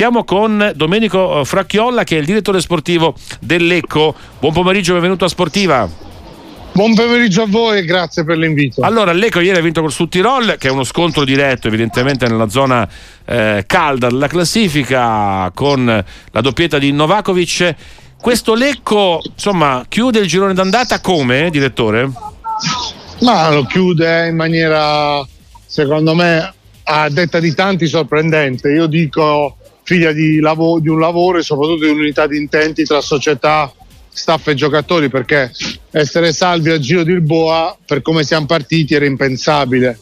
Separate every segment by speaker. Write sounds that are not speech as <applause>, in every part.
Speaker 1: siamo con Domenico Fracchiolla che è il direttore sportivo dell'Ecco. Buon pomeriggio, benvenuto a Sportiva.
Speaker 2: Buon pomeriggio a voi e grazie per l'invito.
Speaker 1: Allora, l'Eco ieri ha vinto col Sud che è uno scontro diretto, evidentemente nella zona eh, calda della classifica, con la doppietta di Novakovic. Questo Lecco, insomma, chiude il girone d'andata come, direttore?
Speaker 2: Ma lo chiude in maniera, secondo me, a detta di tanti, sorprendente. Io dico figlia di, lav- di un lavoro e soprattutto di un'unità di intenti tra società staff e giocatori perché essere salvi al giro di Boa per come siamo partiti era impensabile.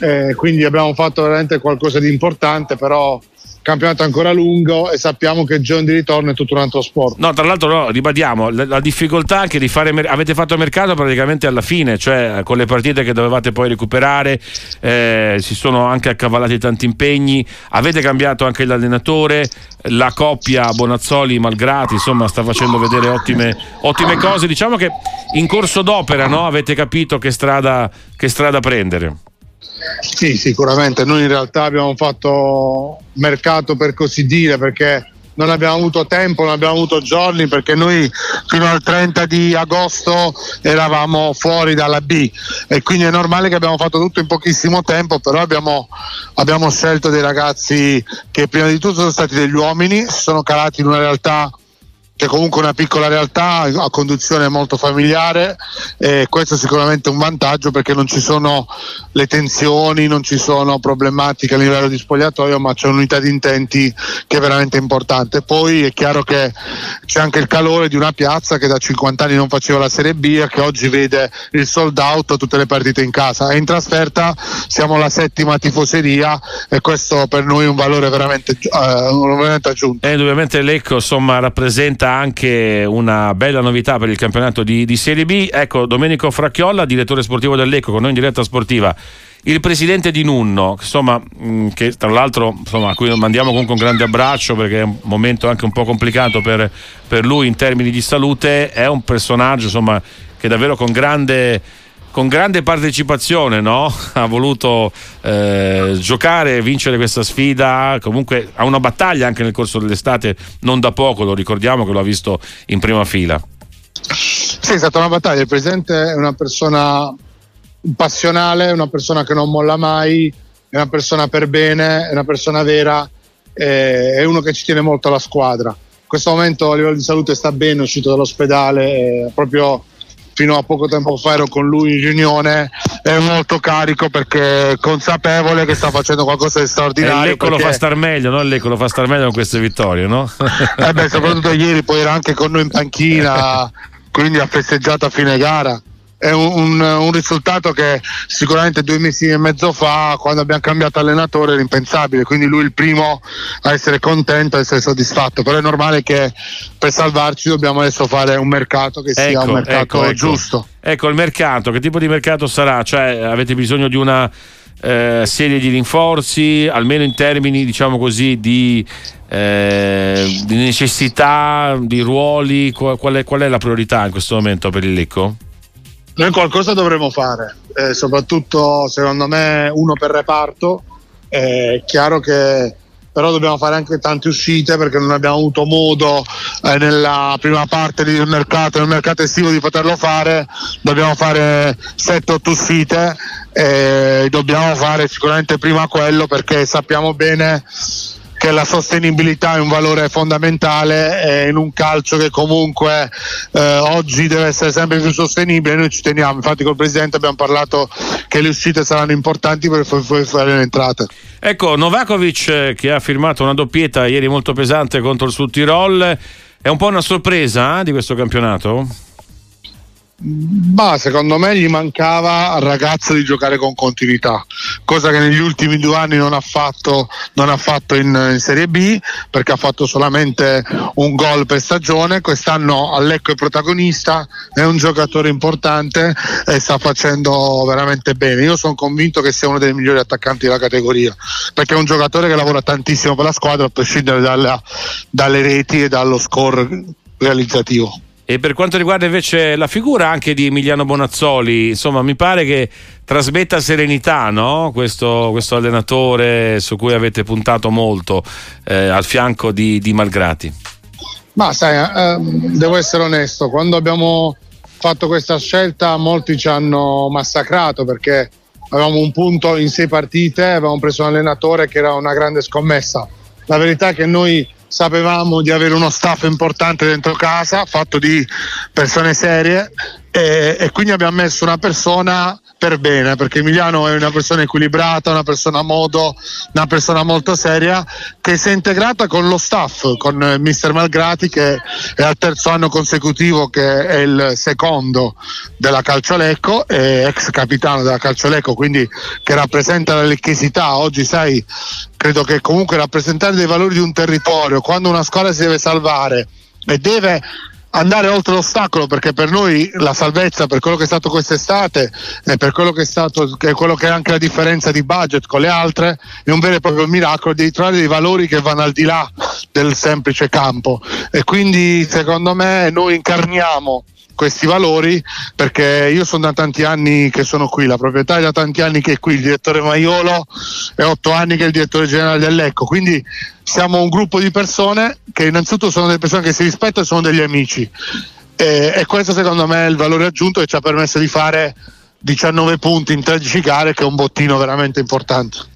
Speaker 2: Eh, quindi abbiamo fatto veramente qualcosa di importante, però campionato ancora lungo e sappiamo che il giorno di ritorno è tutto un altro sport.
Speaker 1: No, tra l'altro no, ribadiamo la, la, difficoltà anche di fare avete fatto mercato praticamente alla fine, cioè con le partite che dovevate poi recuperare, eh, si sono anche accavallati tanti impegni, avete cambiato anche l'allenatore, la coppia Bonazzoli Malgrati, insomma, sta facendo vedere ottime, ottime cose. Diciamo che in corso d'opera no, avete capito che strada, che strada prendere.
Speaker 2: Sì, sicuramente. Noi in realtà abbiamo fatto mercato per così dire perché non abbiamo avuto tempo, non abbiamo avuto giorni perché noi fino al 30 di agosto eravamo fuori dalla B e quindi è normale che abbiamo fatto tutto in pochissimo tempo, però abbiamo, abbiamo scelto dei ragazzi che prima di tutto sono stati degli uomini, si sono calati in una realtà che comunque una piccola realtà a conduzione molto familiare e questo è sicuramente un vantaggio perché non ci sono le tensioni, non ci sono problematiche a livello di spogliatoio, ma c'è un'unità di intenti che è veramente importante. Poi è chiaro che c'è anche il calore di una piazza che da 50 anni non faceva la Serie B e che oggi vede il sold out tutte le partite in casa. E in trasferta siamo la settima tifoseria e questo per noi è un valore veramente, uh, veramente aggiunto.
Speaker 1: E indubbiamente l'Ecco insomma rappresenta aspetta anche una bella novità per il campionato di, di Serie B. Ecco, Domenico Fracchiolla, direttore sportivo dell'Eco, con noi in diretta sportiva il presidente di Nunno, insomma, mm, che tra l'altro insomma, a cui mandiamo comunque un grande abbraccio perché è un momento anche un po' complicato per, per lui in termini di salute, è un personaggio insomma, che davvero con grande con grande partecipazione no? <laughs> ha voluto eh, giocare e vincere questa sfida, comunque ha una battaglia anche nel corso dell'estate, non da poco, lo ricordiamo che lo ha visto in prima fila.
Speaker 2: Sì, è stata una battaglia, il Presidente è una persona passionale, una persona che non molla mai, è una persona per bene, è una persona vera, è uno che ci tiene molto alla squadra. In questo momento a livello di salute sta bene, è uscito dall'ospedale, è proprio fino a poco tempo fa ero con lui in riunione è molto carico perché è consapevole che sta facendo qualcosa di straordinario.
Speaker 1: E l'Ecco
Speaker 2: perché...
Speaker 1: lo fa star meglio, no? L'Ecco lo fa star meglio con queste vittorie, no?
Speaker 2: eh beh, soprattutto ieri poi era anche con noi in panchina, <laughs> quindi ha festeggiato a fine gara è un, un, risultato che sicuramente due mesi e mezzo fa, quando abbiamo cambiato allenatore, era impensabile. Quindi lui è il primo a essere contento, a essere soddisfatto. Però è normale che per salvarci dobbiamo adesso fare un mercato che sia
Speaker 1: ecco,
Speaker 2: un mercato
Speaker 1: ecco, ecco.
Speaker 2: giusto.
Speaker 1: Ecco il mercato, che tipo di mercato sarà? Cioè avete bisogno di una eh, serie di rinforzi, almeno in termini diciamo così di, eh, di necessità, di ruoli? Qual è, qual è la priorità in questo momento per il Lecco?
Speaker 2: Noi qualcosa dovremo fare, eh, soprattutto secondo me uno per reparto. È chiaro che però dobbiamo fare anche tante uscite perché non abbiamo avuto modo eh, nella prima parte del mercato, nel mercato estivo di poterlo fare. Dobbiamo fare 7-8 uscite e dobbiamo fare sicuramente prima quello perché sappiamo bene che la sostenibilità è un valore fondamentale in un calcio che comunque eh, oggi deve essere sempre più sostenibile. Noi ci teniamo, infatti col Presidente abbiamo parlato che le uscite saranno importanti per fare le entrate.
Speaker 1: Ecco, Novakovic eh, che ha firmato una doppietta ieri molto pesante contro il Sud Tirol, è un po' una sorpresa eh, di questo campionato?
Speaker 2: Bah, secondo me gli mancava al ragazzo di giocare con continuità, cosa che negli ultimi due anni non ha fatto, non ha fatto in, in, Serie B perché ha fatto solamente un gol per stagione. Quest'anno Allecco è protagonista, è un giocatore importante e sta facendo veramente bene. Io sono convinto che sia uno dei migliori attaccanti della categoria perché è un giocatore che lavora tantissimo per la squadra a prescindere dalla, dalle reti e dallo score realizzativo.
Speaker 1: E per quanto riguarda invece la figura anche di Emiliano Bonazzoli, insomma, mi pare che trasmetta serenità, no? questo, questo, allenatore su cui avete puntato molto eh, al fianco di, di, Malgrati.
Speaker 2: Ma sai, eh, devo essere onesto, quando abbiamo fatto questa scelta molti ci hanno massacrato perché avevamo un punto in sei partite, avevamo preso un allenatore che era una grande scommessa. La verità è che noi sapevamo di avere uno staff importante dentro casa, fatto di persone serie e, e quindi abbiamo messo una persona per bene, perché Emiliano è una persona equilibrata, una persona a modo, una persona molto seria che si è integrata con lo staff, con Mister Malgrati che è al terzo anno consecutivo che è il secondo della Calciolecco, ex capitano della Calciolecco, quindi che rappresenta la lecchesità. Oggi sai, credo che comunque rappresentare dei valori di un territorio, quando una scuola si deve salvare e deve andare oltre l'ostacolo perché per noi la salvezza per quello che è stato quest'estate e per quello che è stato che è quello che è anche la differenza di budget con le altre è un vero e proprio miracolo. Di trovare dei valori che vanno al di là del semplice campo. E quindi secondo me noi incarniamo questi valori perché io sono da tanti anni che sono qui, la proprietà è da tanti anni che è qui, il direttore Maiolo è otto anni che è il direttore generale dell'Ecco, quindi siamo un gruppo di persone che innanzitutto sono delle persone che si rispettano e sono degli amici e, e questo secondo me è il valore aggiunto che ci ha permesso di fare 19 punti in 13 gare che è un bottino veramente importante.